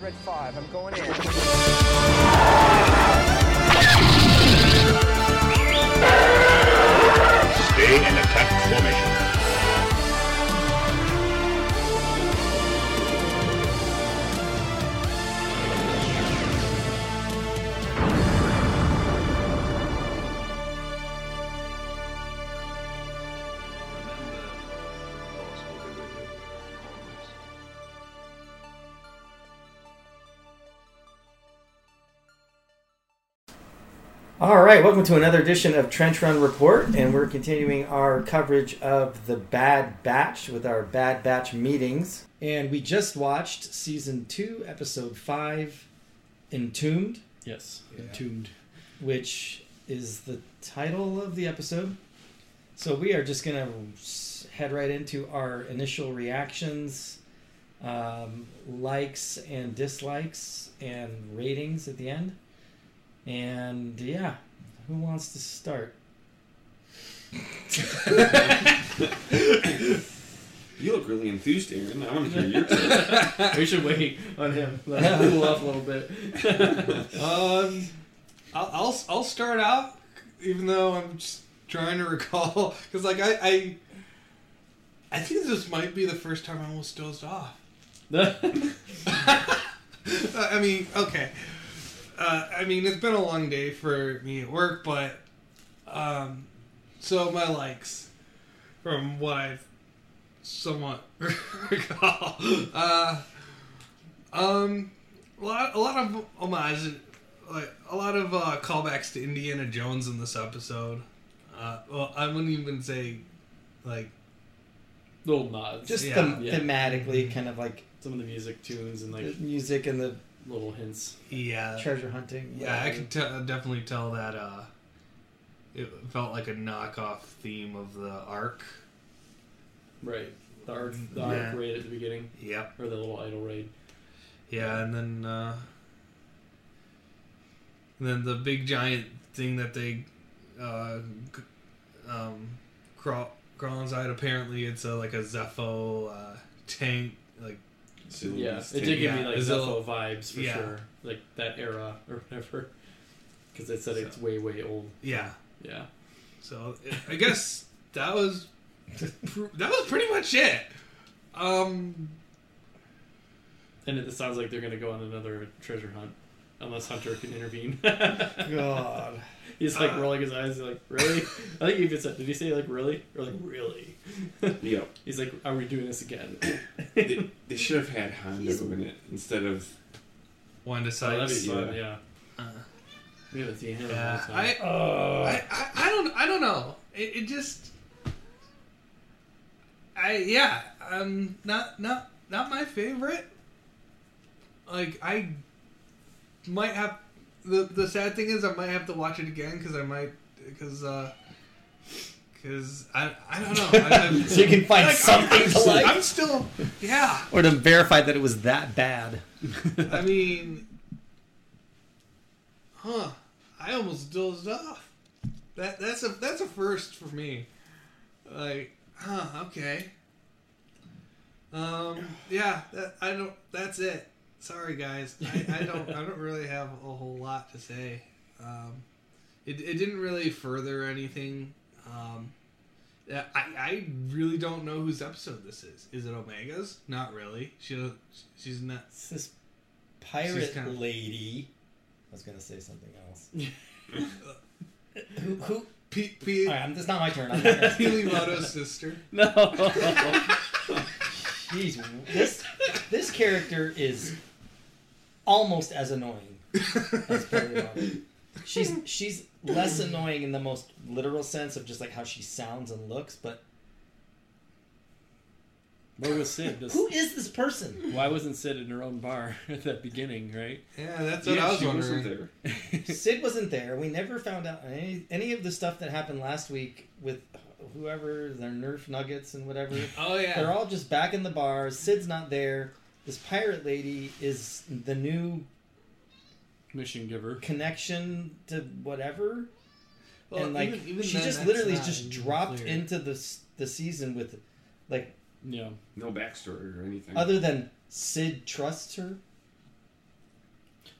Red 5, I'm going in. All right, welcome to another edition of Trench Run Report, and we're continuing our coverage of the Bad Batch with our Bad Batch meetings. And we just watched season two, episode five, Entombed, Yes, entombed. which is the title of the episode. So we are just gonna head right into our initial reactions, um, likes and dislikes, and ratings at the end. And yeah, who wants to start? You look really enthused, Aaron. I want to hear your take. we should wait on him. Let him cool off a little bit. Um, I'll, I'll I'll start out, even though I'm just trying to recall, because like I, I I think this might be the first time I almost dozed off. I mean, okay. Uh, I mean, it's been a long day for me at work, but um, so my likes from what I've somewhat recall, uh, um, a lot, a lot of homage, like a lot of uh, callbacks to Indiana Jones in this episode. Uh, well, I wouldn't even say like little nods. Just Yeah. them- Yeah. thematically, kind of like some of the music tunes and the like music and the little hints. yeah, treasure hunting. Yeah, I whatever. could te- definitely tell that uh, it felt like a knockoff theme of the arc. Right. The arc, the Yeah. arc raid at the beginning, Yep. or the little idol raid. Yeah, and then uh, and then the big giant thing that they uh, g- um, crawl crawl inside. Apparently, it's a, like a Zepho uh, tank. Like Yeah, it did take. give me like it's a Zepho little- vibes for yeah. sure, like that era or whatever. Because it said it's way way old. yeah. Yeah. So I guess that was that was pretty much it. Um, And it sounds like they're gonna go on another treasure hunt, unless Hunter can intervene. God. He's like Uh, rolling his eyes, like really. I think he even said, "Did he say like really?" Or like really? Yeah. He's like, "Are we doing this again?" They, they should have had Hondo He's- in it instead of. Wanda Oh, that'd Sykes. fun. yeah. Yeah. Uh, We haven't seen him. yeah, long time. I, I, I, I don't, I don't know. It, it just, I, yeah, um, not, not, not my favorite. Like I might have the the sad thing is I might have to watch it again because I might because uh because I I don't know. I, So you can find like, something I'm, to like. I'm still yeah. Or to verify that it was that bad. I mean, huh? I almost dozed off. That that's a that's a first for me. Like, huh? Okay. Um. Yeah. That, I don't. That's it. Sorry, guys. I, I don't. I don't really have a whole lot to say. Um, it it didn't really further anything. Um. I, I really don't know whose episode this is. Is it Omega's? Not really. She she's not. It's this pirate kind of- lady. I was gonna say something else. who? Who? P- P- All right, I'm, it's not my turn. I'm not gonna- Pilimoto's sister. no. Jeez, this this character is almost as annoying as Perry Love. She's she's less annoying in the most literal sense of just like how she sounds and looks, but Where was Sid? This, who is this person? why wasn't Sid in her own bar at that beginning? Right? Yeah, that's what Yeah, I was wondering. wasn't there. Sid wasn't there. We never found out any any of the stuff that happened last week with whoever their Nerf nuggets and whatever. Oh yeah. They're all just back in the bar. Sid's not there. This pirate lady is the new Mission giver. connection to whatever. Well, and like even- even she then, just literally just dropped clear. into the the season with like Yeah. No backstory or anything. other than Sid trusts her.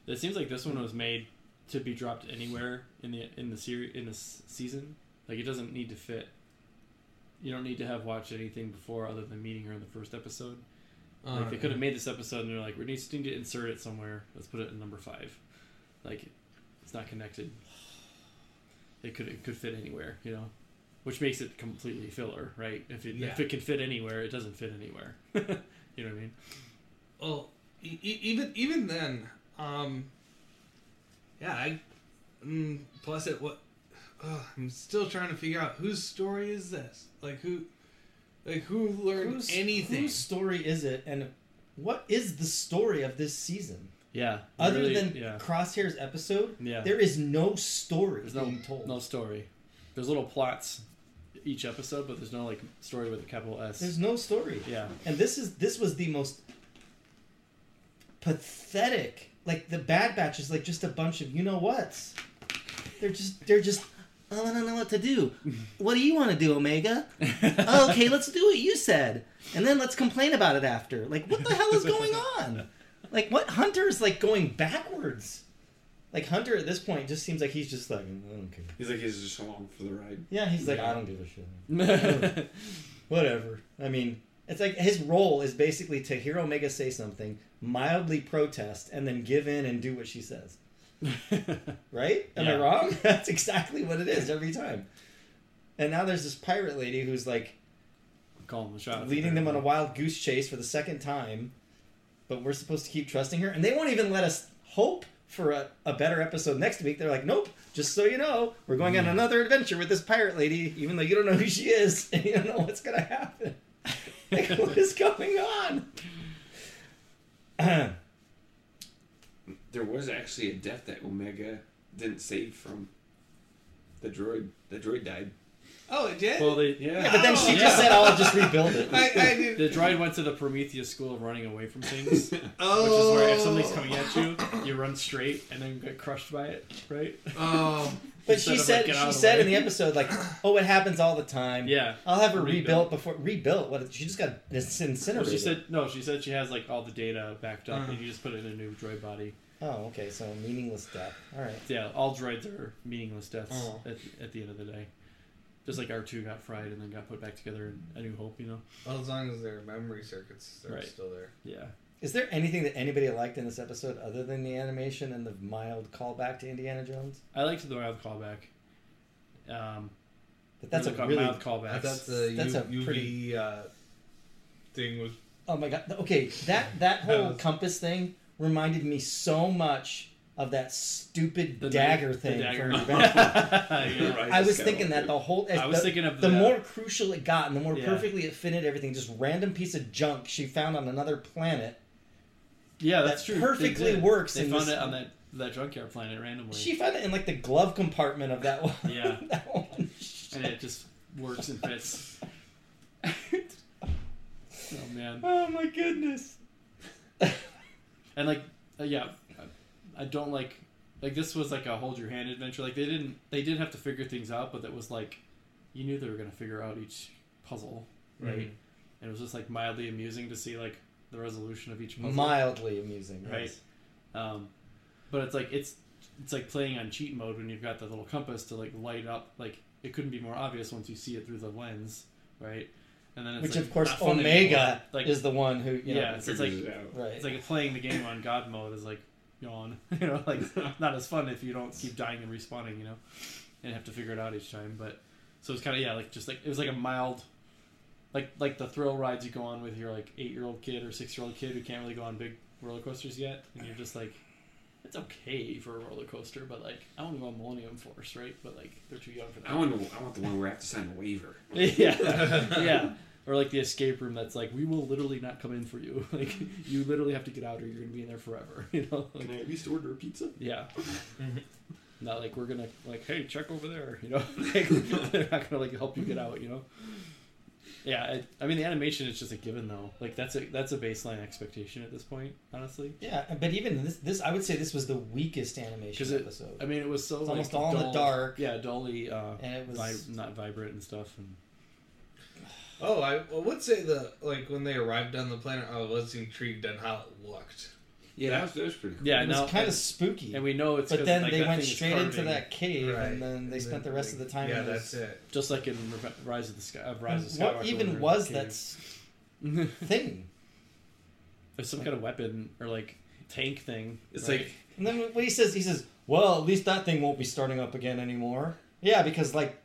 It seems like this one was made to be dropped anywhere in the in the series in this season. Like it doesn't need to fit. You don't need to have watched anything before other than meeting her in the first episode. Like they could have made this episode and they're like, we need to, need to insert it somewhere. Let's put it in number five. Like it's not connected. It could it could fit anywhere, you know, which makes it completely filler, right? If it Yeah. if it can fit anywhere, it doesn't fit anywhere. you know what I mean? Well, e- even even then, um, yeah. I mm, plus it what ugh, I'm still trying to figure out whose story is this. Like who, like who learned Whose- anything? Whose story is it, and what is the story of this season? Yeah. Other really- than yeah, Crosshair's episode, yeah. there is no story There's no being told. no story. There's little plots each episode, but there's no like story with a capital S. There's no story. yeah. And this is this was the most pathetic. Like the Bad Batch is like just a bunch of you know what's. They're just they're just. Oh, I don't know what to do. What do you want to do, Omega? Oh, okay, let's do what you said, and then let's complain about it after. Like, what the hell is going on? Like, what Hunter's like going backwards? Like Hunter at this point just seems like he's just like mm, I don't care. He's like he's just along for the ride. Yeah, he's like I don't give a shit. whatever. I mean, it's like his role is basically to hear Omega say something, mildly protest, and then give in and do what she says. Right? Am I wrong? That's exactly what it is every time. And now there's this pirate lady who's like Call him the shot. leading them on a wild goose chase for the second time, but we're supposed to keep trusting her, and they won't even let us hope for a, a better episode next week. They're like, nope, just so you know, we're going on hmm. another adventure with this pirate lady, even though you don't know who she is and you don't know what's gonna happen. like, what is going on? There was actually a death that Omega didn't save from. The droid. The droid died. oh, it did. Well, they yeah, but then she Oh, just said, "Oh, I'll just rebuild it." I, I did. the droid went to the Prometheus school of running away from things, which oh, is where if something's coming at you, you run straight and then get crushed by it, right? Oh, But Instead she of, like, said get she said way. in the episode like, "Oh, it happens all the time." Yeah. I'll have her Rebuilt. rebuilt, before rebuilt. What she just got incinerated. Well, she said no. She said she has like all the data backed up, Uh. and you just put it in a new droid body. Oh, okay. So meaningless death. All right. Yeah, all droids are meaningless deaths Oh. at, at the end of the day. Just like R two got fried and then got put back together in A New Hope, you know. well, as long as their memory circuits are Right. still there. Yeah. Is there anything that anybody liked in this episode other than the animation and the mild callback to Indiana Jones? I liked the mild callback. Um, But that's a really really mild callback. I thought the That's U- a UV pretty- uh, thing was. oh my god. Okay, that that whole was- compass thing reminded me so much of that stupid The dagger knife- thing dagger. from Revenge. Yeah. Right. I was thinking that the whole. I was the, thinking of the that. more crucial it got, and the more Yeah. perfectly it fitted everything. Just random piece of junk she found on another planet. Yeah, that's that true. perfectly They works They found this- it on that that junkyard planet randomly, She found it in like the glove compartment of that one. Yeah. that one. and it just works and fits. oh man. Oh my goodness. And like uh, yeah I, don't like like this was like a hold your hand adventure like they didn't they did have to figure things out but that was like you knew they were going to figure out each puzzle right Mhm. and it was just like mildly amusing to see like the resolution of each puzzle Mildly amusing, Right. yes. um but it's like it's it's like playing on cheat mode when you've got the little compass to like light up like it couldn't be more obvious once you see it through the lens right and then it's Which like, of course Omega like is the one who you Yeah, know, it's like- it right. it's like playing the game on God mode is like yawn. You know, like not as fun if you don't keep dying and respawning. You know, and have to figure it out each time. But so it's kind of yeah, like just like it was like a mild, like like the thrill rides you go on with your like eight year old kid or six year old kid who can't really go on big roller coasters yet, and you're just like. It's okay for a roller coaster, but like I want to go on Millennium Force, right? But like they're too young for that. I want, I want the one where I have to sign a waiver. yeah, yeah. Or like the escape room that's like, we will literally not come in for you. Like you literally have to get out, or you're gonna be in there forever. You know? Like, Can I at least order a pizza? yeah. Not like we're gonna like, hey, check over there. You know, like, they're not gonna like help you get out. You know. Yeah, I, I mean the animation is just a given though. Like that's a that's a baseline expectation at this point, honestly. Yeah, but even this, this I would say this was the weakest animation Because it, episode. I mean, it was so It's like, almost all in the dark. Yeah, dully, uh, and it was vi- not vibrant and stuff. And Oh, I, I would say the like when they arrived on the planet, I was intrigued on how it looked. Yeah, that was, that was pretty cool. Yeah, It was now- kind of spooky. and we know it's but then like, they went straight into that cave, Right. and then they And spent the then, rest of the time. Yeah, in that's this- it. just like in Re- Rise of the Sky, of Rise of And Skywalker. what even was that the s- cave. thing? There's some kind of weapon or like tank thing. It's right? like And then what he says, he says, "Well, at least that thing won't be starting up again anymore." Yeah, because like,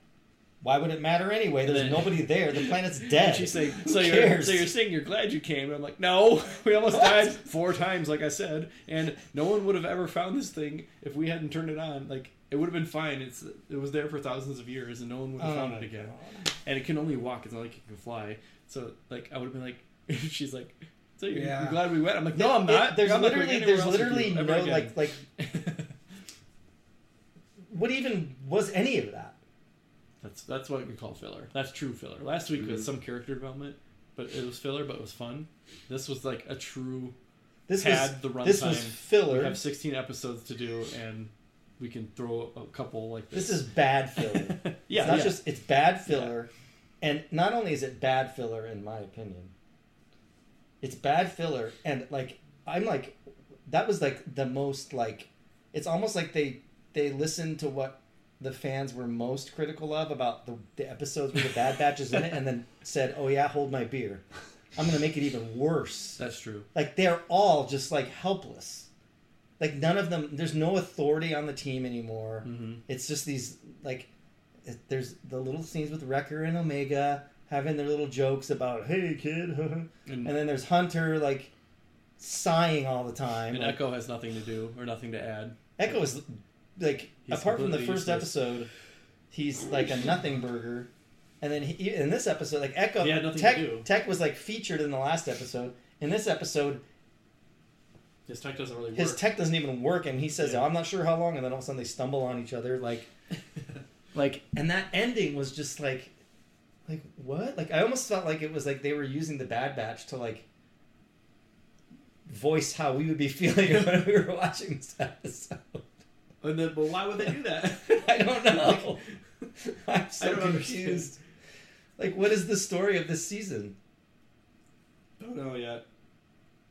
why would it matter anyway? There's then- nobody there. The planet's dead. she's saying, Who "So you're cares? so you're saying you're glad you came?" And I'm like, "No, we almost What? died four times, like I said, and no one would have ever found this thing if we hadn't turned it on. Like it would have been fine. It's it was there for thousands of years, and no one would have Oh found it oh again. God. And it can only walk. It's not like it can fly. So like I would have been like, she's like." So you're, Yeah. you're glad we went? I'm like, no, I'm It- not. there's I'm literally, there's literally no again." like, like, what even was any of that? That's that's what we call filler. That's true filler. Last week was Mhm. some character development, but it was filler, but it was fun. This was like a true This had was the runtime. this was We filler. have 16 episodes to do, and we can throw a couple like This this. is bad filler. yeah, it's not yeah. just it's bad filler, and not only is it bad filler in my opinion, it's bad filler, and like I'm like, that was like the most like, it's almost like they they listened to what the fans were most critical of about the, the episodes with the Bad Batch is in it, and then said, "Oh yeah, hold my beer, I'm gonna make it even worse." That's true. Like they're all just like helpless. Like none of them. There's no authority on the team anymore. hmm It's just these like it, there's the little scenes with Wrecker and Omega having their little jokes about "Hey kid," and And, then there's Hunter like sighing all the time. and like, Echo has nothing to do or nothing to add. Echo is like He's apart from the first useless. episode, he's like a nothing burger. And then he, in this episode, like Echo, He had nothing to Tech. Tech was like featured in the last episode. In this episode, His tech doesn't really work. his tech doesn't even work, and he says, Yeah. "Oh, "I'm not sure how long," and then all of a sudden they stumble on each other, like, like, and that ending was just like, like what? Like I almost felt like it was like they were using the Bad Batch to like voice how we would be feeling when we were watching this episode. And then, but why would they do that? I don't know. I'm so I don't confused. Like, what is the story of this season? Don't know yet.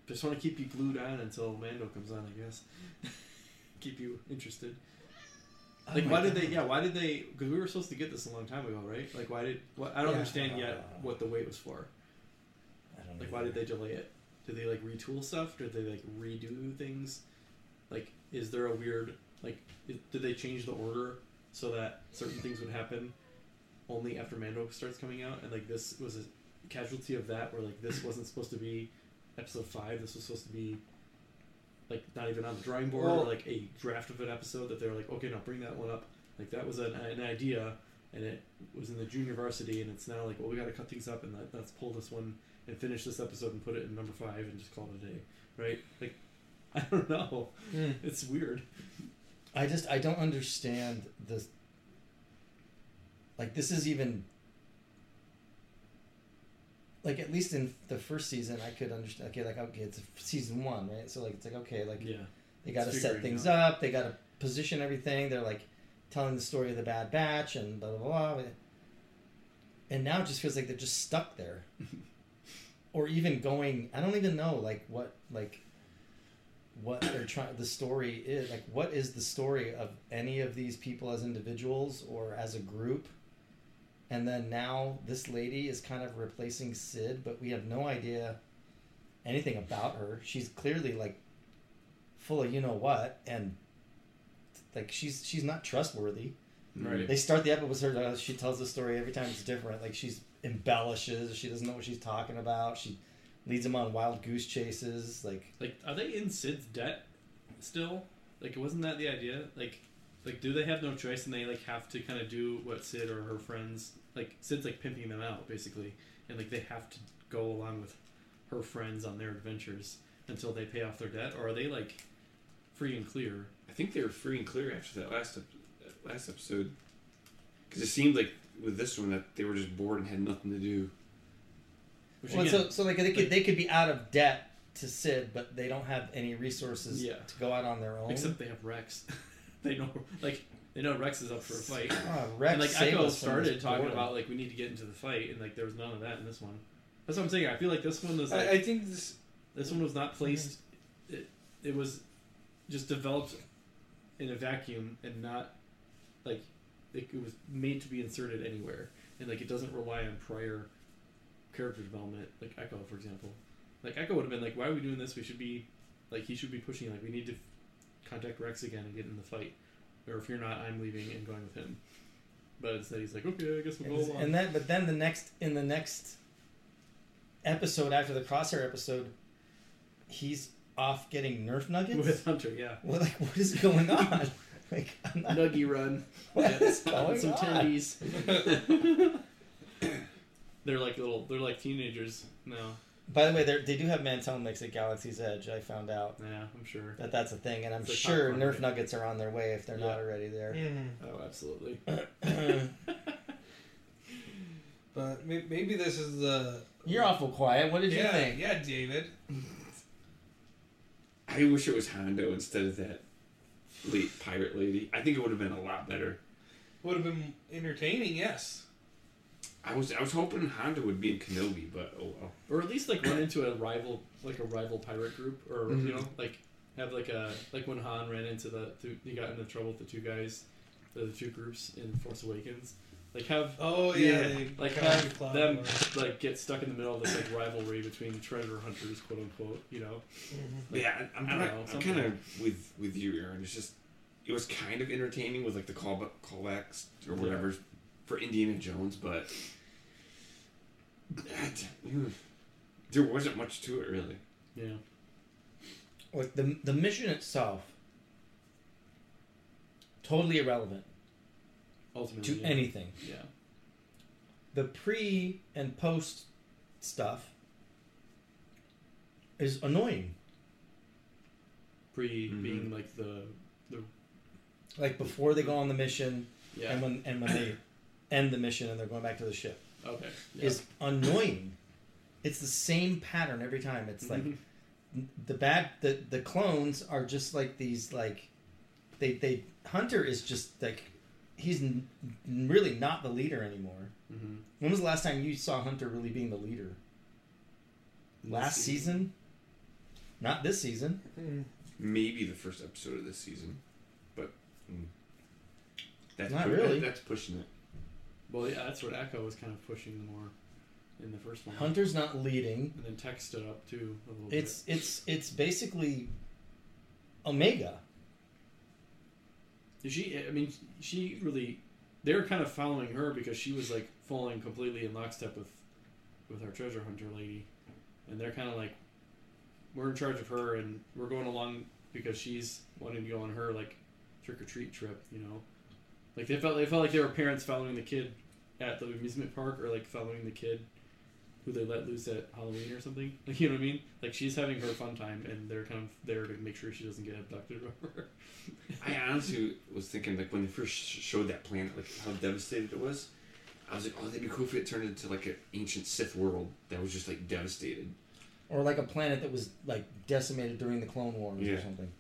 Just want to keep you glued on until Mando comes on, I guess. keep you interested. Oh Like, my why did they? Yeah, why did they? Because we were supposed to get this a long time ago, right? Like, why did? What, I don't Yeah. understand yet what the wait was for. I don't Like, know. why did they delay it? Did they like retool stuff? Did they like redo things? Like, is there a weird like? did they change the order so that certain things would happen only after Mando starts coming out? And like, this was a casualty of that, where like this wasn't supposed to be episode five. This was supposed to be like not even on the drawing board Well- or like a draft of an episode that they were like, okay, now bring that one up. Like that was an, an idea, and it was in the junior varsity, and it's now like, well, we got to cut things up, and let, let's pull this one and finish this episode and put it in number five and just call it a day, right? Like, I don't know. Hmm. It's weird. I just I don't understand this. Like this is even. Like at least in the first season, I could understand. Okay, like okay, it's season one, right? So like it's like okay, like Yeah. they got to set things out. up. They got to position everything. They're like telling the story of the Bad Batch and blah blah blah. And now it just feels like they're just stuck there, or even going. I don't even know like what like what they're trying. The story is like what is the story of any of these people as individuals or as a group. And then now this lady is kind of replacing Sid, but we have no idea anything about her. She's clearly like full of you know what, and like she's she's not trustworthy. Right. They start the episode with her. uh, She tells the story every time it's different. Like she's embellishes. She doesn't know what she's talking about. She leads them on wild goose chases. Like Like, are they in Sid's debt still? Like, wasn't that the idea? Like, like, do they have no choice and they like have to kind of do what Sid or her friends like? Sid's like pimping them out basically, and like they have to go along with her friends on their adventures until they pay off their debt, or are they like free and clear? I think they were free and clear after that last ep- last episode. Because it seemed like with this one that they were just bored and had nothing to do. Which well, again, so so like they could like- they could be out of debt to Sid, but they don't have any resources Yeah. to go out on their own. except they have Rex. they know like they know Rex is up for a fight. Oh, Rex and like saved Echo started talking boredom. about like we need to get into the fight, and like there was none of that in this one. That's what I'm saying. I feel like this one was like I, I think this. this one was not mm-hmm. placed. It, it was just developed in a vacuum and not like it, it was made to be inserted anywhere, and like it doesn't rely on prior character development, like Echo, for example. Like Echo would have been like, "Why are we doing this? We should be like he should be pushing like we need to contact Rex again and get in the fight, or if you're not, I'm leaving and going with him." But instead, he's like, "Okay, I guess we'll go And, along." and then, but then the next in the next episode after the crosshair episode, he's off getting Nerf nuggets. with Hunter, yeah, Well, like, what is going on? like, I'm not, Nuggy run. what is Yeah, going some on? tendies. They're like little. They're like teenagers now. By the way, they they do have Mantel mix at Galaxy's Edge. I found out Yeah, I'm sure. that that's a thing, and I'm It's sure Nerf right? nuggets are on their way if they're Yeah. not already there. Oh, absolutely. But maybe this is the. You're awful quiet. What did you think? yeah, David. I wish it was Hondo instead of that late pirate lady. I think it would have been a lot better. Would have been entertaining, yes. I was I was hoping Hondo would be in Kenobi, but oh well. Or at least like run into a rival, like a rival pirate group, or Mhm. you know, like have like a like when Han ran into the two, he got into trouble with the two guys, the, the two groups in Force Awakens. Like have Oh yeah, Yeah, like have them war. like get stuck in the middle of this like rivalry between treasure hunters, quote unquote. You know, Mhm. yeah, I- I'm, I don't kinda- know, I'm kind of with with you, Aaron. It's just it was kind of entertaining with like the callback callbacks or Yeah. whatever for Indiana Jones, but that, there wasn't much to it really. yeah. Like the the mission itself, totally irrelevant Ultimately, to yeah. anything. Yeah, The pre and post stuff is annoying. pre Mhm. being like the the Like before they go on the mission, yeah. and when and when they end the mission and they're going back to the ship, okay. Yeah. is annoying. It's the same pattern every time. It's like Mhm. the bad the the clones are just like these like they they Hunter is just like he's n- really not the leader anymore. Mhm. When was the last time you saw Hunter really being the leader? Last This season? Not this season. Mhm. Maybe the first episode of this season, but mm, that's Not pu- really. That's pushing it. Well, yeah, that's what Echo was kind of pushing the more in the first one. Hunter's not leading. And then Tech stood up too a little It's it's it's basically Omega. bit. She, I mean, she really. They were kind of following her because she was like falling completely in lockstep with, with our treasure hunter lady, and they're kind of like, we're in charge of her and we're going along because she's wanting to go on her like trick or treat trip. You know, like they felt they felt like they were parents following the kid at the amusement park or like following the kid who they let loose at Halloween or something. Like, you know what I mean? Like she's having her fun time, and they're kind of there to make sure she doesn't get abducted or whatever. I honestly was thinking like when they first showed that planet, like how devastated it was. I was like, oh, that'd be cool if it turned into like an ancient Sith world that was just like devastated. Or like a planet that was like decimated during the Clone Wars or something.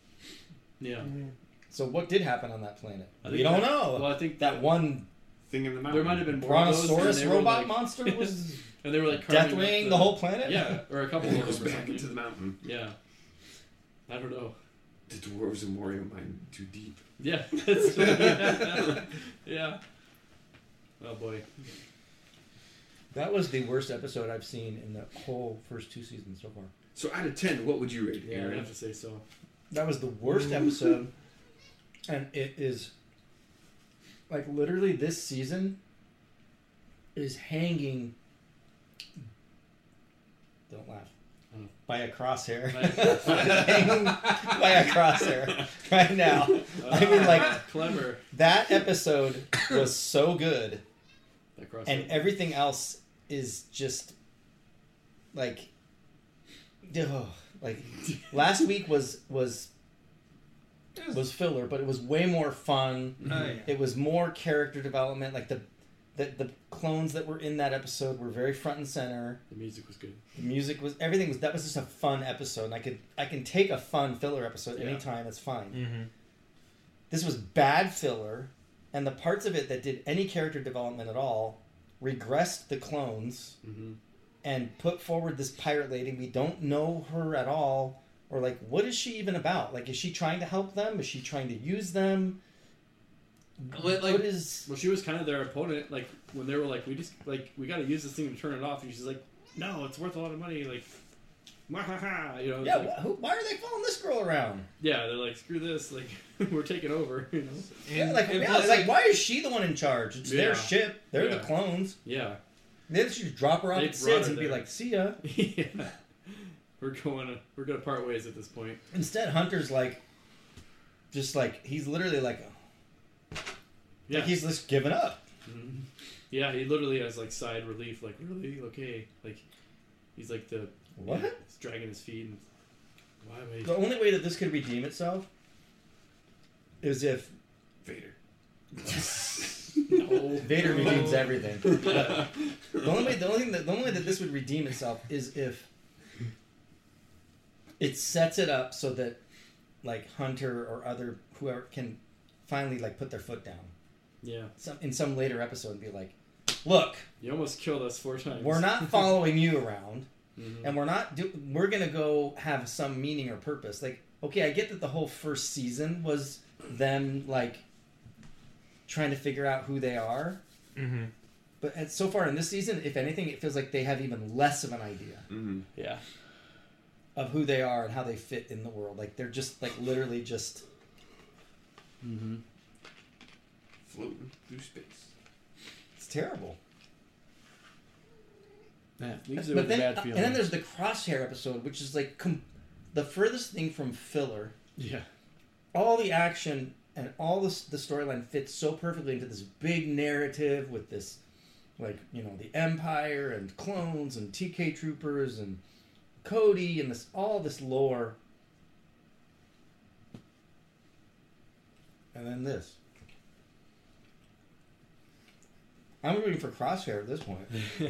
yeah, Mhm. So what did happen on that planet? I We don't that- know. Well, I think that one Thing in the mountain. there might have been more of Brontosaurus robot like- monster was and they were like death carving the, whole planet. Yeah, or a couple of goes them or back something. into the mountain. Yeah, I don't know. The dwarves in Moria mine too deep. Yeah, that's, yeah, yeah. Oh boy, That was the worst episode I've seen in the whole first two seasons so far. So out of ten, what would you rate, yeah, I have to say so. That was the worst episode, and it is like literally this season is hanging. Don't laugh. Oh. By a crosshair. Hanging by a crosshair right now. I mean, like clever. that episode was so good, and everything else is just like, ugh, like last week was was was filler, but it was way more fun. Oh, yeah. It was more character development. Like the, the the clones that were in that episode were very front and center. the music was good. The music was everything was that was just a fun episode. And I could I can take a fun filler episode Yeah. anytime. It's fine. Mhm. This was bad filler, and the parts of it that did any character development at all regressed the clones hmm and put forward this pirate lady. We don't know her at all. Or like what is she even about? Like, is she trying to help them? Is she trying to use them? Like- what is? Well, she was kind of their opponent. Like when they were like, "We just like we got to use this thing to turn it off," and she's like, "No, it's worth a lot of money." Like, "Mwahaha," you know? Yeah, like- wh- who, why are they following this girl around? yeah. They're like, "Screw this!" Like, we're taking over. You know? yeah, like, and yeah, plus, like, why is she the one in charge? It's their ship. They're the clones. Yeah. They should just drop her off They at Sid's her and be like, "See ya." yeah. We're going. We're gonna part ways at this point. Instead, Hunter's like, just like he's literally like, Yeah. like he's just giving up. Mhm. Yeah. He literally has like side relief. Like, really? Okay. Like, he's like the What? yeah, he's dragging his feet. And, why am I? The only way that this could redeem itself is if Vader. No. Vader redeems everything. the only way, the only thing that, the only way that this would redeem itself is if it sets it up so that like Hunter or other whoever can finally like put their foot down Yeah. some in some later episode and be like, look, You almost killed us four times. we're not following you around. Mhm. and we're not do we're gonna go have some meaning or purpose like okay i get that the whole first season was them like trying to figure out who they are Mm-hmm. but so far in this season if anything it feels like they have even less of an idea Mm-hmm. Yeah. Of who they are and how they fit in the world like they're just like literally just Mm-hmm. Floating through space. it's terrible Yeah. Leaves it but with then, a bad and then there's the crosshair episode which is like com- the furthest thing from filler yeah. all the action and all this the storyline fits so perfectly into this big narrative with this like you know the empire and clones and tk troopers and cody and this all this lore and then this i'm rooting for crosshair at this point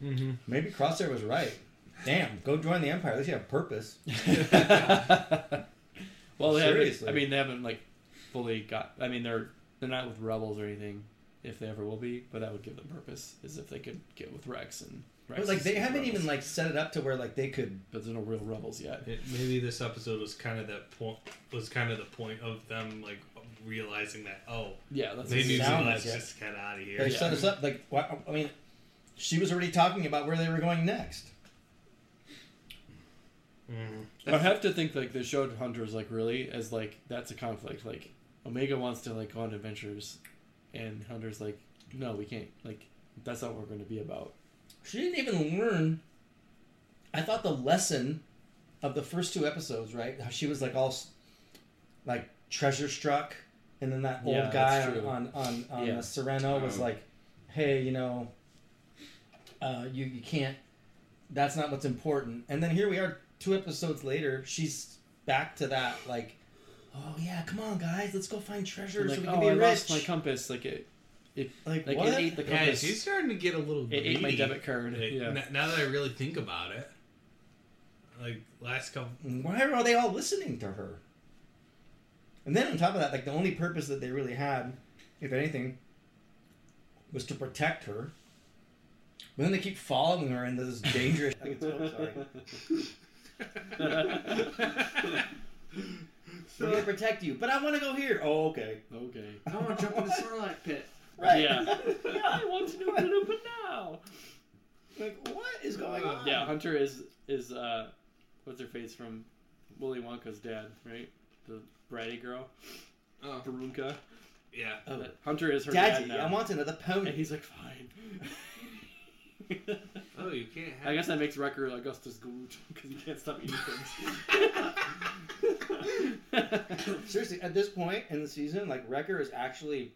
Mm-hmm. maybe crosshair was right damn go join the empire at least you have purpose well, they Seriously. haven't. I mean, they haven't like fully got. I mean, they're they're not with rebels or anything. If they ever will be, but that would give them purpose. Is if they could get with Rex and Rex. But like they haven't rebels. even like set it up to where like they could But there's no real rebels yet. It, maybe this episode was kind of that point. Was kind of the point of them like realizing that oh, Yeah, that's they doesn't let's like it. just get out of here. They Yeah. set us up like wha- I mean, she was already talking about where they were going next. Mhm. I have to think like they showed Hunters like really as like that's a conflict. Like Omega wants to like go on adventures, and Hunter's like, no, we can't. Like that's not what we're going to be about. She didn't even learn. I thought the lesson of the first two episodes, right? How she was like all like treasure struck, and then that old Yeah, guy on on on, on Yeah. Serenno was Oh. like, "Hey, you know, uh, you you can't. That's not what's important." And then here we are, two episodes later. She's back to that like. Oh yeah, come on, guys! Let's go find treasure And, so like, we can oh, be I rich. lost my compass. Like it, it like, like what? it ate the Yeah, compass. she's starting to get a little. Greedy. it ate my debit card. Like, yeah. n- now that I really think about it, like last couple. Why are they all listening to her? And then on top of that, like the only purpose that they really had, if anything, was to protect her. But then they keep following her into this dangerous. oh, sorry. We're gonna protect you, but I want to go here. Oh, okay. okay. I want to jump in the Sarlacc pit. Right. Yeah. yeah. I want to know what to do now. like, what is going on? Yeah, Hunter is is uh, what's her face from Willy Wonka's dad, right? The bratty girl, Oh. Barunka. Yeah. Oh. Hunter is her Daddy, dad now. I want another pony. and he's like, fine. Oh, you can't. Have I guess that makes Wrecker Augustus Gooch because he can't stop eating things. Seriously, at this point in the season, like Wrecker is actually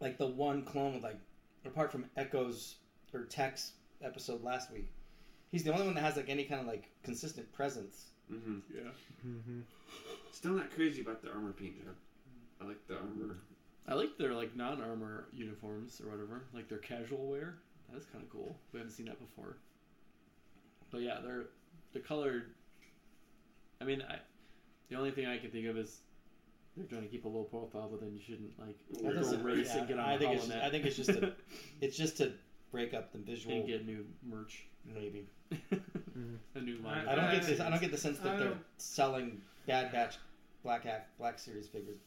like the one clone with like, apart from Echo's or Tech's episode last week, he's the only one that has like any kind of like consistent presence. Mm-hmm. yeah. Mm-hmm. Still not crazy about the armor paint job. I like the armor. I like their like non-armor uniforms or whatever, like their casual wear. That's kind of cool. We haven't seen that before. But yeah, they're the colored. I mean, I the only thing I can think of is they're trying to keep a low profile, but then you shouldn't like That go doesn't- race yeah, and get on I the think it's Holonet I think it's just a, it's just to break up the visual, and get new merch. maybe. Mm-hmm. a new line. I don't get this. I don't get the sense that they're selling Bad Batch Black Hack Black Series figures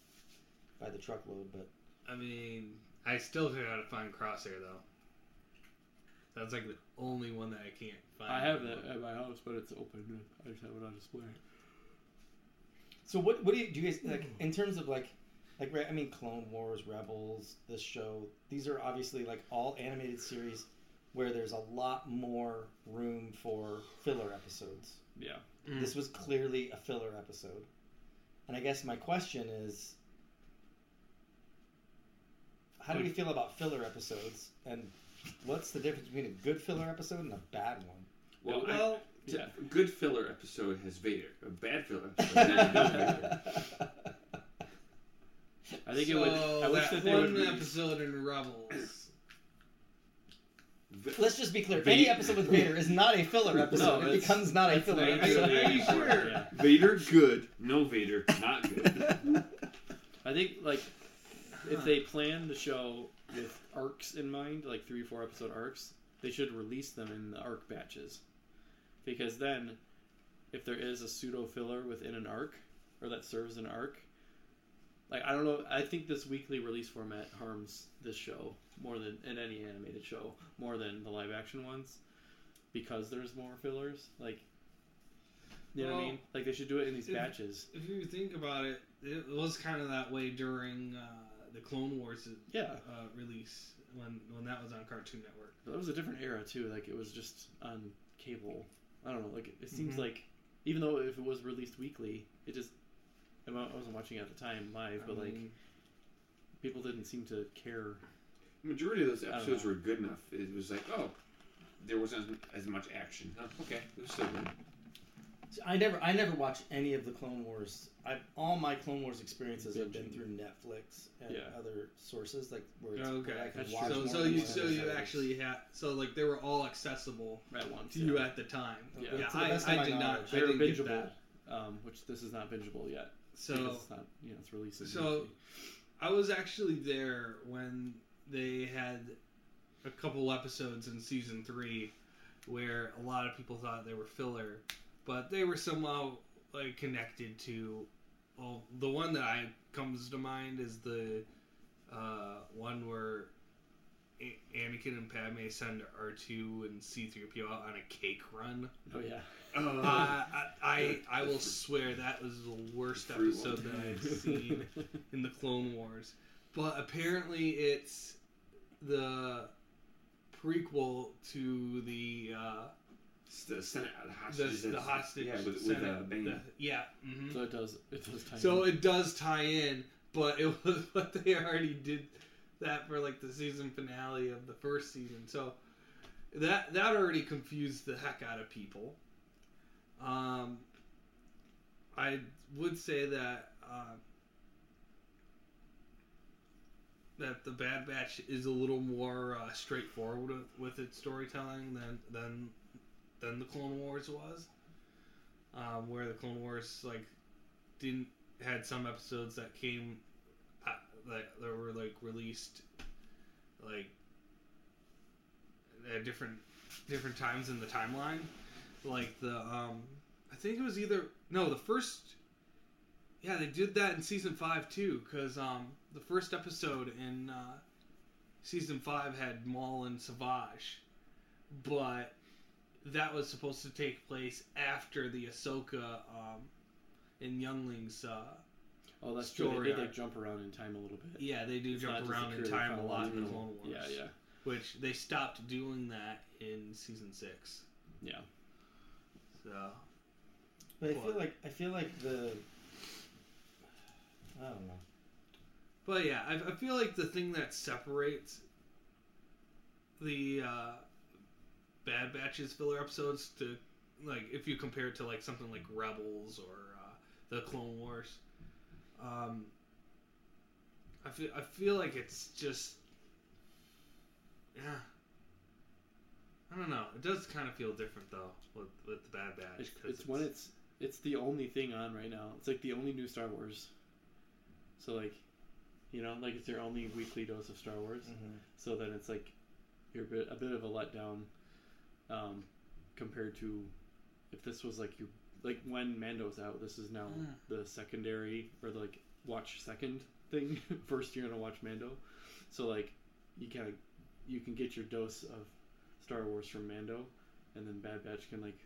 by the truckload, but I mean, I still gotta find Crosshair though. That's like the only one that I can't find. I have that at my house, but it's open. I just have it on display. So what what do you do you guys like in terms of like like I mean Clone Wars, Rebels, this show, these are obviously like all animated series where there's a lot more room for filler episodes. Yeah. Mm. This was clearly a filler episode. And I guess my question is how do we feel about filler episodes and what's the difference between a good filler episode and a bad one? Well, Well, I, yeah. a good filler episode has Vader. A bad filler episode has no Vader. I think so it would. I wish that that they one would. episode in Rebels. Let's just be clear. Vader- Any episode with Vader is not a filler episode. No, it becomes not a filler not- episode. Are you sure? Yeah. Vader good, no Vader not good. I think like if they plan the show with arcs in mind, like three or four episode arcs, they should release them in the arc batches. Because then, if there is a pseudo filler within an arc, or that serves an arc, like I don't know, I think this weekly release format harms this show more than in any animated show more than the live action ones, because there's more fillers. Like, you know what I mean? Like they should do it in these if- batches. If you think about it, it was kind of that way during uh, the Clone Wars Yeah. uh, release when when that was on Cartoon Network. That was a different era too. Like it was just on cable. I don't know. Like it seems Mhm. like even though if it was released weekly, it just I wasn't watching it at the time live, but I like mean, people didn't seem to care. majority of those episodes were good enough. It was like, oh, there wasn't as, as much action. Oh, okay, it was still good. I never, I never watched any of the Clone Wars. I, all my Clone Wars experiences have been through Netflix and Yeah. other sources, like where, it's, okay, where I can That's watch true. so more so than you so you episode. actually had so like they were all accessible At once, to you at the time. Yeah. Yeah, To the I, best I did not. I They're didn't get bingeable, that. um, which this is not bingeable yet. So it's not you know it's releasing. So- weekly. I was actually there when they had a couple episodes in season three where a lot of people thought they were filler, but they were somehow like connected to. Well, the one that I comes to mind is the uh, one where A- Anakin and Padme send R two and C three PO out on a cake run. oh yeah, Uh, I, I I will swear that was the worst Fruit episode one. that I've seen in the Clone Wars. But apparently, it's the prequel to the uh, it's the Senate, the the, hostages. the that's- hostage. Yeah, with, with uh, Bane. the- yeah. mhm. so it does it does tie. So in. it does tie in, but it was but they already did that for like the season finale of the first season. So that that already confused the heck out of people. Um, I would say that uh, that the Bad Batch is a little more uh, straightforward with, with its storytelling than than than the Clone Wars was. Um, where the Clone Wars like didn't had some episodes that came uh, that that were like released like at different different times in the timeline like the um i think it was either no the first yeah they did that in season 5 too cuz um the first episode in uh season 5 had Maul and Savage but that was supposed to take place after the Ahsoka um and Younglings uh oh, that's true. They did like jump around in time a little bit. yeah, they do It's jump around in time a lot in the chronological. Clone Wars. Yeah, yeah, Which they stopped doing that in season six. yeah. So But I feel like I feel like the I don't know. But yeah, I, I feel like the thing that separates the uh, Bad Batches filler episodes to like if you compare it to like something like Rebels or uh, the Clone Wars, um, I feel I feel like it's just yeah. I don't know. It does kind of feel different though with with the Bad Batch. It's, 'cause it's when it's it's the only thing on right now. It's like the only new Star Wars. So like, you know, like it's your only weekly dose of Star Wars. Mm-hmm. So then it's like you're a bit, a bit of a letdown um, compared to if this was like your like when Mando's out, this is now Mm. the secondary or like watch second thing. First, you're gonna watch Mando, so like you kind of you can get your dose of Star Wars from Mando, and then Bad Batch can like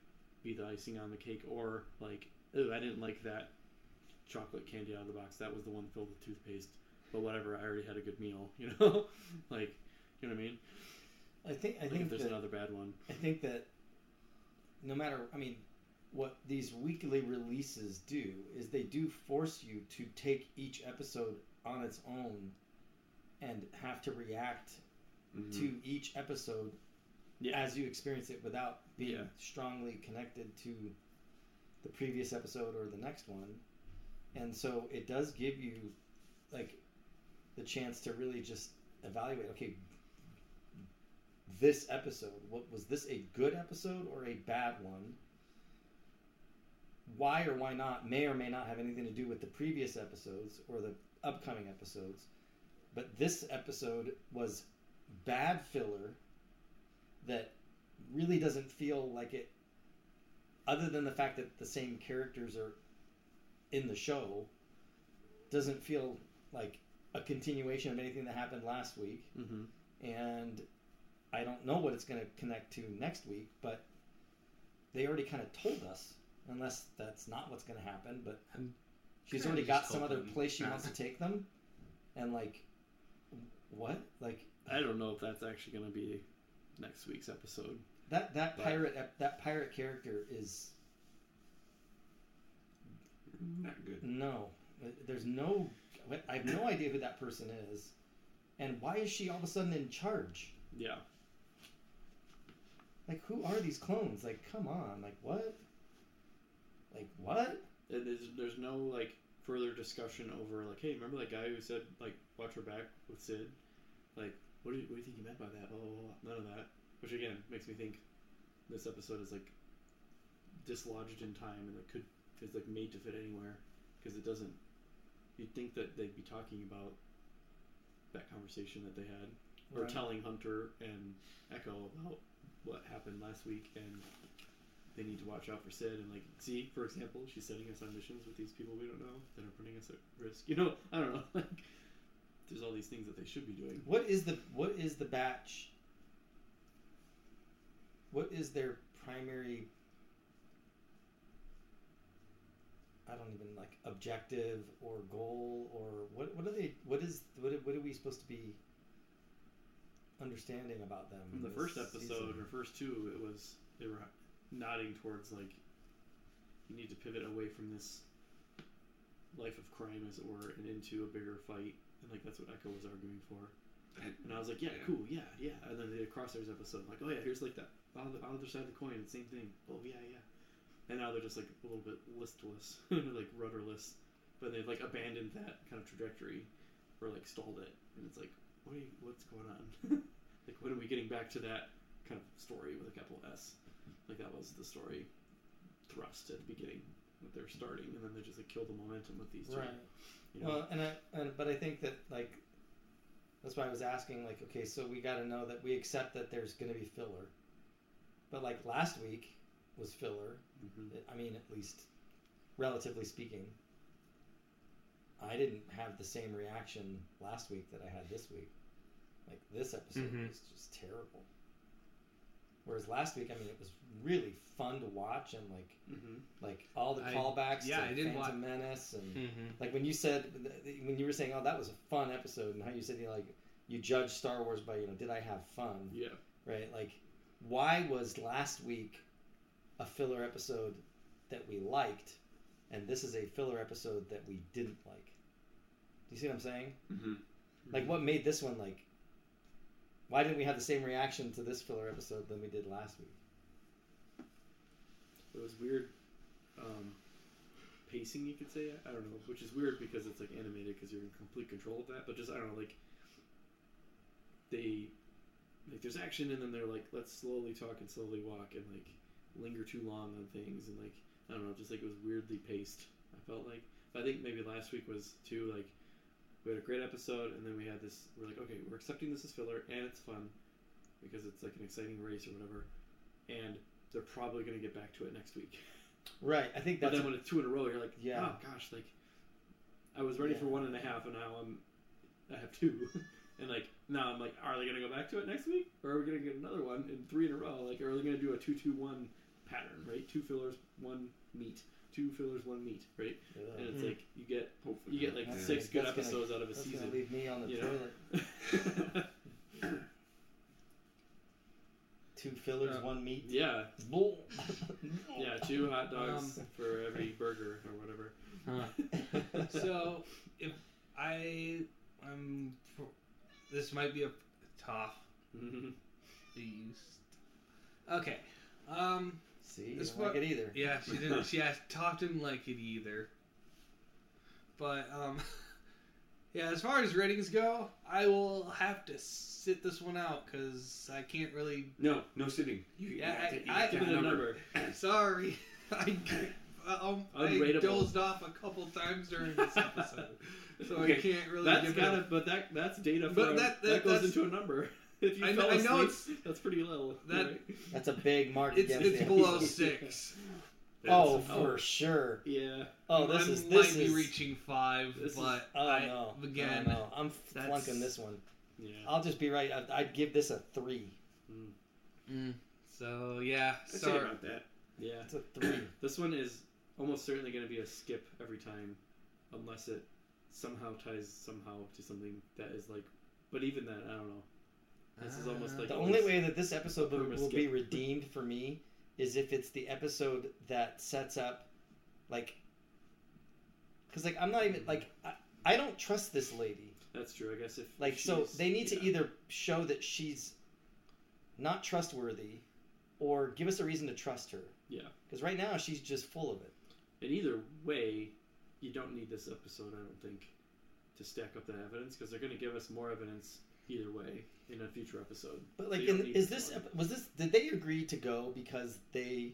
be the icing on the cake, or like, oh, I didn't like that chocolate candy out of the box. That was the one filled with toothpaste. But whatever, I already had a good meal. You know, like, you know what I mean? I think I Like think if there's that, another bad one. I think that no matter, I mean, what these weekly releases do is they do force you to take each episode on its own and have to react Mhm. to each episode Yeah. as you experience it without being Yeah. strongly connected to the previous episode or the next one. And so it does give you like the chance to really just evaluate okay this episode? What was this a good episode or a bad one? Why or why not may or may not have anything to do with the previous episodes or the upcoming episodes but this episode was bad filler that really doesn't feel like it other than the fact that the same characters are in the show doesn't feel like a continuation of anything that happened last week. Mm-hmm. and I don't know what it's going to connect to next week, but they already kind of told us, unless that's not what's going to happen. But I'm she's already got some other place she wants to take them, and like, what? Like I don't know if that's actually going to be next week's episode. that that But- pirate that pirate character is Not good. no. Uh, there's no. I have no idea who that person is, and why is she all of a sudden in charge? Yeah. Like, who are these clones? Like, come on. Like, what? Like, what? And There's, there's no like further discussion over like, hey, remember that guy who said like watch her back with Cid? Like, what do you, what do you think he meant by that? Blah, blah, blah. None of that. Which again makes me think this episode is like dislodged in time and it could is like made to fit anywhere because it doesn't. You'd think that they'd be talking about that conversation that they had or Right. telling Hunter and Echo about what happened last week and they need to watch out for Cid and like see, for example, she's setting us on missions with these people we don't know that are putting us at risk. You know, I don't know. Like there's all these things that they should be doing. What is the what is the batch? What is their primary? I don't even like objective or goal or what? What are they? What is what? What are we supposed to be understanding about them? In the first episode season? or first two, it was they were nodding towards like you need to pivot away from this life of crime, as it were, and into a bigger fight. And like that's what Echo was arguing for. And I was like, yeah, Yeah. cool, yeah, yeah. And then they did a crosshairs episode. I'm like, oh yeah, here's like that on the other side of the coin, same thing. Oh yeah, yeah. And now they're just like a little bit listless, like rudderless. But they've like abandoned that kind of trajectory, or like stalled it. And it's like, what you, what's going on? like, when are we getting back to that kind of story with a capital S? Like that was the story thrust at the beginning that they're starting, and then they just like kill the momentum with these two. right. You know? Well, and I, and but I think that like that's why I was asking. Like, okay, so we got to know that we accept that there's going to be filler, but like last week was filler. Mhm. I mean, at least relatively speaking. I didn't have the same reaction last week that I had this week. Like this episode Mhm. was just terrible. Whereas last week, I mean, it was really fun to watch and like Mhm. like all the I- callbacks yeah, to I Phantom watch- Menace and Mm-hmm. like when you said when you were saying, "Oh, that was a fun episode," and how you said you like you judge Star Wars by you know, did I have fun? Yeah. Right? Like, why was last week a filler episode that we liked, and this is a filler episode that we didn't like? Do you see what I'm saying? Mm-hmm. Like, what made this one like? Why didn't we have the same reaction to this filler episode than we did last week? It was weird um, pacing, you could say. I don't know, which is weird because it's like animated because you're in complete control of that. But just I don't know, like they like there's action and then they're like let's slowly talk and slowly walk and like linger too long on things and like I don't know, just like it was weirdly paced. I felt like I think maybe last week was too like we had a great episode and then we had this we're like okay we're accepting this as filler and it's fun because it's like an exciting race or whatever and they're probably going to get back to it next week. Right. I think But that's then when it's two in a row, you're like, Yeah. oh gosh, like I was ready for one and a half, and now I'm I have two, and like now I'm like, are they going to go back to it next week, or are we going to get another one in three in a row? Like, are they going to do a two two one pattern, right? Two fillers, one meat. Two fillers, one meat, right? And it's Mhm. like you get Hopefully you get like That's six gonna- good that's gonna- episodes out of a that's gonna season. leave me on the you toilet. Two fillers, Yeah. one meat. yeah, yeah, two hot dogs Um, for every burger or whatever. so if I I'm this might be a tough Mhm. beast. Okay. Um See, you This don't like it either. yeah, she didn't she asked Top didn't like it either. But um yeah, as far as ratings go, I will have to sit this one out because I can't really. No, no sitting. You, Yeah, you have to- you I- have to I- have Give a it a number. Sorry, I um, I dozed off a couple times during this episode, so I can't really That's give got it. it, but that that's data. For But that- that, that- goes into a number. If you I fell know- I know asleep, that's pretty low. That- right? That's a big mark It's against it's below episode. six. Oh, That's- for sure. yeah. Oh, this I is might this be is. reaching five, This is- but oh I, no! again, oh, no. I'm that's- flunking this one. Yeah. I'll just be right. I'd, I'd give this a three. Mm. Mm, so yeah, I'd say sorry. about that. Yeah. It's a three. This one is almost certainly going to be a skip every time, unless it somehow ties somehow to something that is like. But even then, I don't know. This is ah, almost like the only way that this episode will, will be redeemed for me is if it's the episode that sets up, like, because like I'm not even like I, I don't trust this lady. That's true. I guess if Like, so they need to either show that she's not trustworthy, or give us a reason to trust her. Yeah. Because right now she's just full of it. And either way, you don't need this episode. I don't think to stack up that evidence because they're going to give us more evidence either way in a future episode. But like, in, is this this ep- was this? Did they agree to go because they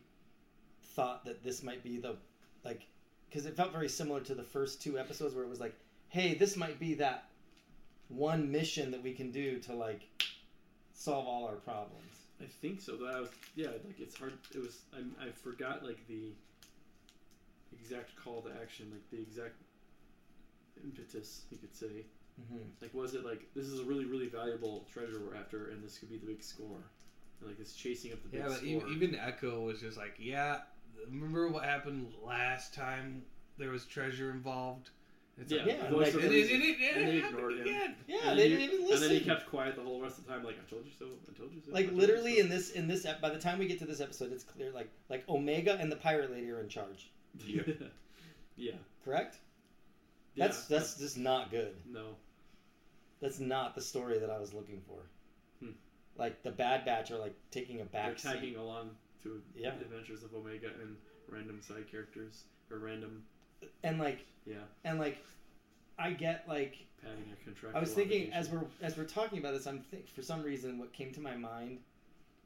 thought that this might be the like? Because it felt very similar to the first two episodes where it was like, hey, this might be that one mission that we can do to like solve all our problems. I think so. That I was, yeah, like it's hard. It was. I, I forgot like the exact call to action, like the exact impetus, you could say. Mm-hmm. Like, was it like this is a really, really valuable treasure we're after, and this could be the big score? And, like it's chasing up the big Yeah, but score. even, even Echo was just like, yeah. Remember what happened last time there was treasure involved? It's yeah, like, Yeah, voice like- and it, and and And they happened ignored him. again. Yeah, And they then didn't he- even listen. And then he kept quiet the whole rest of the time, like I told you so. I told you so. Like literally so." in this in this ep- by the time we get to this episode, it's clear like like Omega and the pirate lady are in charge. yeah, yeah. Correct? Yeah, That's that's just not good. no. That's not the story that I was looking for. Hmm. Like the Bad Batch are like taking a back They're tagging seat. along to Yeah. the adventures of Omega and random side characters or random, and like yeah, and like I get like padding a contractual. I was thinking as we're as we're talking about this, I'm think for some reason what came to my mind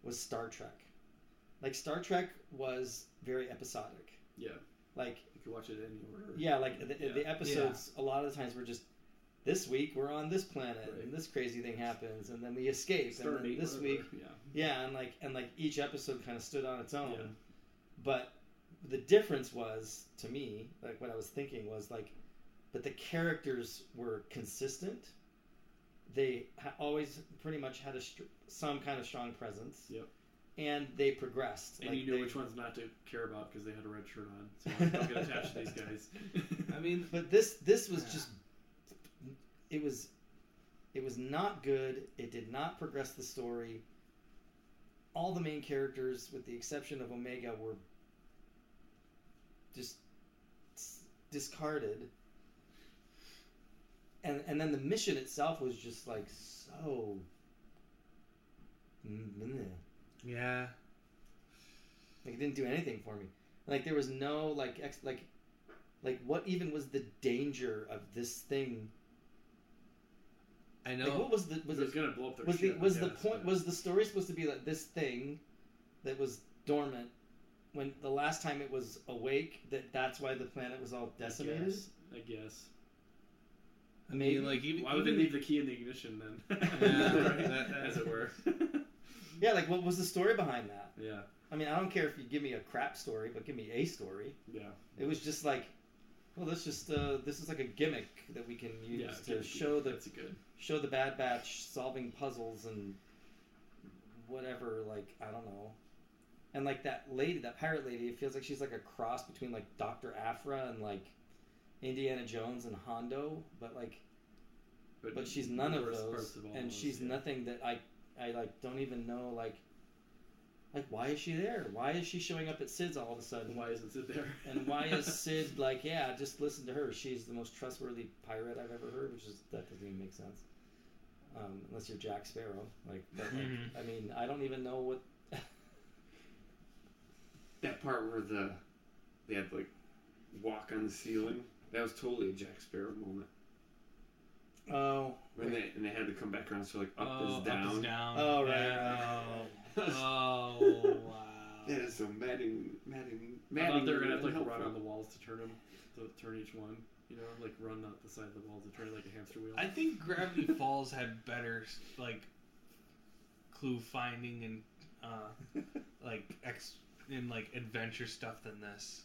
was Star Trek. Like Star Trek was very episodic. yeah, Like you could watch it in order. yeah, like the, Yeah. the episodes a lot of the times were just this week we're on this planet Right. and this crazy thing happens and then we escape and then this week yeah, yeah and like and like each episode kind of stood on its own Yeah. but the difference was to me like what i was thinking was like but the characters were consistent they ha- always pretty much had a str- some kind of strong presence Yep. and they progressed and Like, you knew they- which ones not to care about because they had a red shirt on. So don't get attached to these guys. I mean, but this this was Yeah. just it was it was not good. It did not progress the story. All the main characters with the exception of omega were just discarded. And and then the mission itself was just like so yeah. like it didn't do anything for me. Like there was no like ex- like like what even was the danger of this thing I like know. what was the was it was it gonna blow up their was the ship, was the guess, point but- was the story supposed to be that this thing that was dormant when the last time it was awake that that's why the planet was all I decimated guess. I guess. I mean, like even Why would they leave the key in the ignition then? Yeah, Right? that- that- As it were. yeah like what was the story behind that yeah. I mean, I don't care if you give me a crap story, but give me a story. Yeah. It was just like, well, let's just uh, this is like a gimmick that we can use Yeah. to show the that's good. Show the Bad Batch solving puzzles and whatever. Like I don't know, and like that lady, that pirate lady, it feels like she's like a cross between like Doctor Aphra and like Indiana Jones and Hondo, but like but she's none of those, of and those, she's yeah. nothing that I I like don't even know like like why is she there? Why is she showing up at Cid's all of a sudden? Why isn't it there? And why is Cid like, yeah, just listen to her. She's the most trustworthy pirate I've ever heard, which is that doesn't even make sense. Um, unless you're Jack Sparrow, like, but, like Mhm. I mean, I don't even know what. That part where the they had like walk on the ceiling. That was totally a Jack Sparrow moment. oh, When they and they had to come back around, so like up Oh, is down. Up is down. Oh, right, Yeah. Right. Oh, wow. That is so maddening, maddening, I thought they were gonna have to like run on the walls to turn them, to turn each one. You know, like run up the side of the walls to turn it like a hamster wheel. I think Gravity Falls had better like clue finding and uh, like ex in like adventure stuff than this.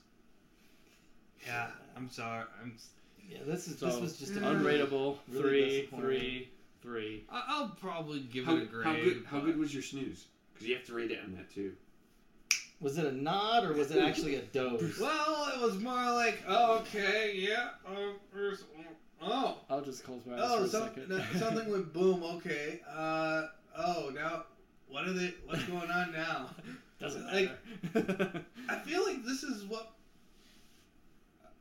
Yeah, I'm sorry. I'm. yeah, this is So, this was just a unrateable. really three, disappointing. three, three. I- I'll probably give How, it a grade. how good? How good was your snooze? Because you have to rate it on that too. Was it a nod or was it actually a doze? Well, it was more like, oh, okay, yeah, uh, oh, I'll just close my eyes oh, for a some, second. no, something went boom. Okay, uh, oh, now what are they? What's going on now? Doesn't like- matter. I feel like this is what.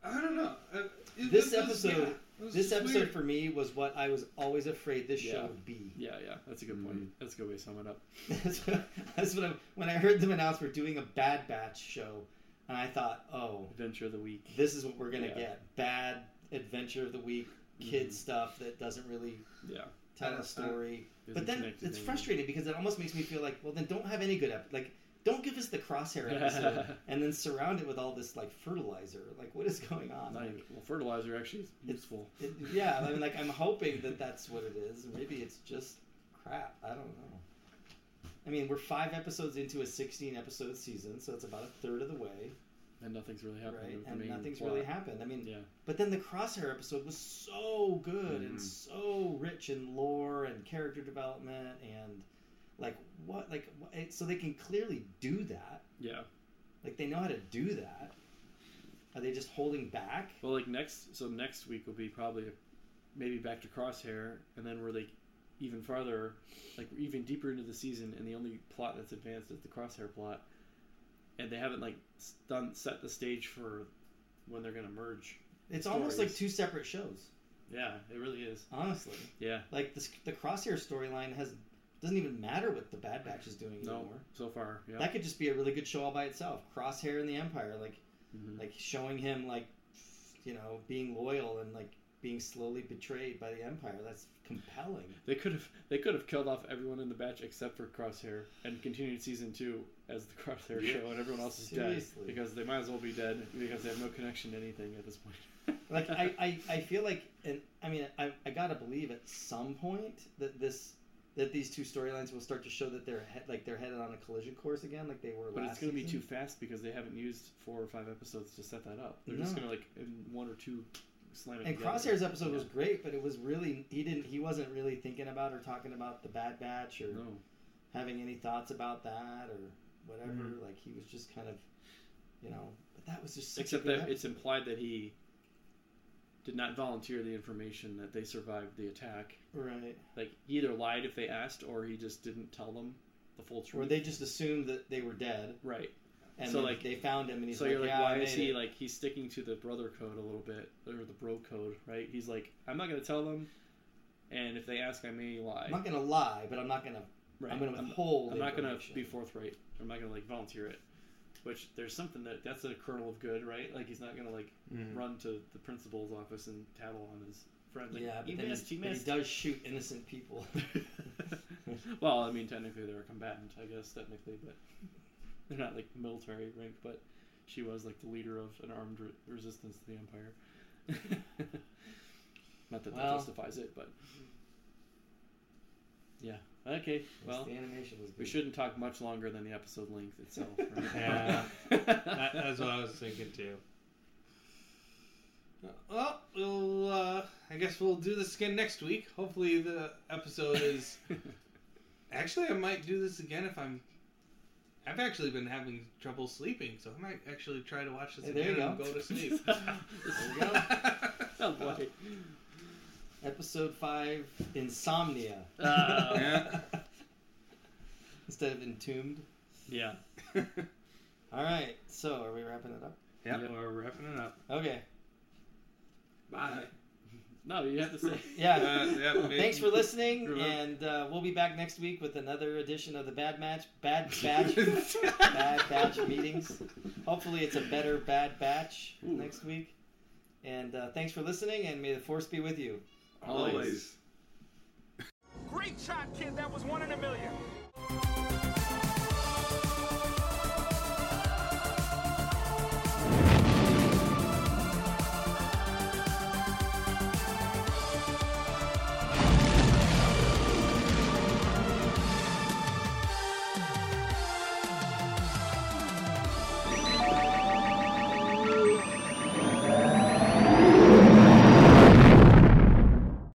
I don't know. Uh, it- This it was- episode- yeah, This episode weird. for me was what I was always afraid this show would be. yeah, yeah, that's a good point. That's a good way to sum it up. That's what, I, when I heard them announce we're doing a Bad Batch show, and I thought, oh, Adventure of the week. this is what we're gonna Yeah. get: bad adventure of the week, kid Mhm. stuff that doesn't really Yeah. tell a story. But then it's to frustrating because it almost makes me feel like, well, then don't have any good ep- like. Don't give us the crosshair episode and then surround it with all this like fertilizer. Like, what is going on? Not Like, even, well, fertilizer actually is useful. it, yeah, I mean, like I'm hoping that that's what it is. Maybe it's just crap. I don't know. I mean, we're five episodes into a 16 episode season, so it's about a third of the way, and nothing's really happened. right? And nothing's plot. really happened. I mean, Yeah, but then the Crosshair episode was so good Mhm. and so rich in lore and character development and like what like what, eh, so they can clearly do that. yeah. Like they know how to do that. Are they just holding back? Well, like next, so next week will be probably maybe back to Crosshair, and then we're like even farther, like even deeper into the season, and the only plot that's advanced is the Crosshair plot, and they haven't like done set the stage for when they're gonna merge. It's almost like two separate shows. Yeah, it really is. Honestly. Yeah, Like this, the Crosshair storyline has doesn't even matter what the Bad Batch is doing no, anymore. so far, yeah. That could just be a really good show all by itself. Crosshair and the Empire, like Mhm. like showing him like you know being loyal and like being slowly betrayed by the Empire. That's compelling. They could have they could have killed off everyone in the batch except for Crosshair and continued season two as the Crosshair Yeah. show, and everyone else is Seriously. dead because they might as well be dead because they have no connection to anything at this point. Like I, I, I feel like and I mean I, I gotta believe at some point that this that these two storylines will start to show that they're he- like they're headed on a collision course again, like they were But it's going to be too fast because they haven't used four or five episodes to set that up. They're just going to like in one or two slam it. And together. Crosshair's episode was great, but it was really he didn't he wasn't really thinking about or talking about the Bad Batch or no. having any thoughts about that or whatever. Mhm. Like he was just kind of, you know. But that was just Except that it's implied that he did not volunteer the information that they survived the attack. right. Like he either lied if they asked, or he just didn't tell them the full truth. Or they just assumed that they were dead, right. and So, like- they found him, and he's so like, you're like, "Yeah, why is he it." like he's sticking to the brother code a little bit or the bro code, right? He's like, I'm not going to tell them, and if they ask, I may lie. I'm not gonna lie, but I'm not gonna. Right. I'm gonna withhold. I'm not going to be forthright. I'm not going to like volunteer it. Which there's something that that's a kernel of good, right? Like he's not going to like Mhm. run to the principal's office and tattle on his friend. Like, Yeah, but you then missed, he, he does shoot innocent people. well, I mean, technically they're a combatant, I guess technically, but they're not like military rank. But she was like the leader of an armed re- resistance to the empire. not that that justifies it, but yeah. Okay, well, the animation was. Good. we shouldn't talk much longer than the episode length itself. Right? Yeah. That, that's what I was thinking too. Well, we'll. Uh, I guess we'll do this again next week. Hopefully, the episode is. Actually, I might do this again if I'm. I've actually been having trouble sleeping, so I might actually try to watch this Hey, again you and go. go to sleep. There you go. oh boy. Episode five, insomnia Uh, yeah. instead of entombed. yeah. All right. So, are we wrapping it up? Yeah, Yep. we're wrapping it up. Okay. Bye. No, you have to say. Yeah. Uh, yeah, Thanks for listening, Remember- and uh, we'll be back next week with another edition of the Bad Match, Bad Batch, Bad Batch meetings. Hopefully, it's a better Bad Batch Ooh. next week. And uh, thanks for listening, and may the force be with you. Always. Great shot, kid. That was one in a million.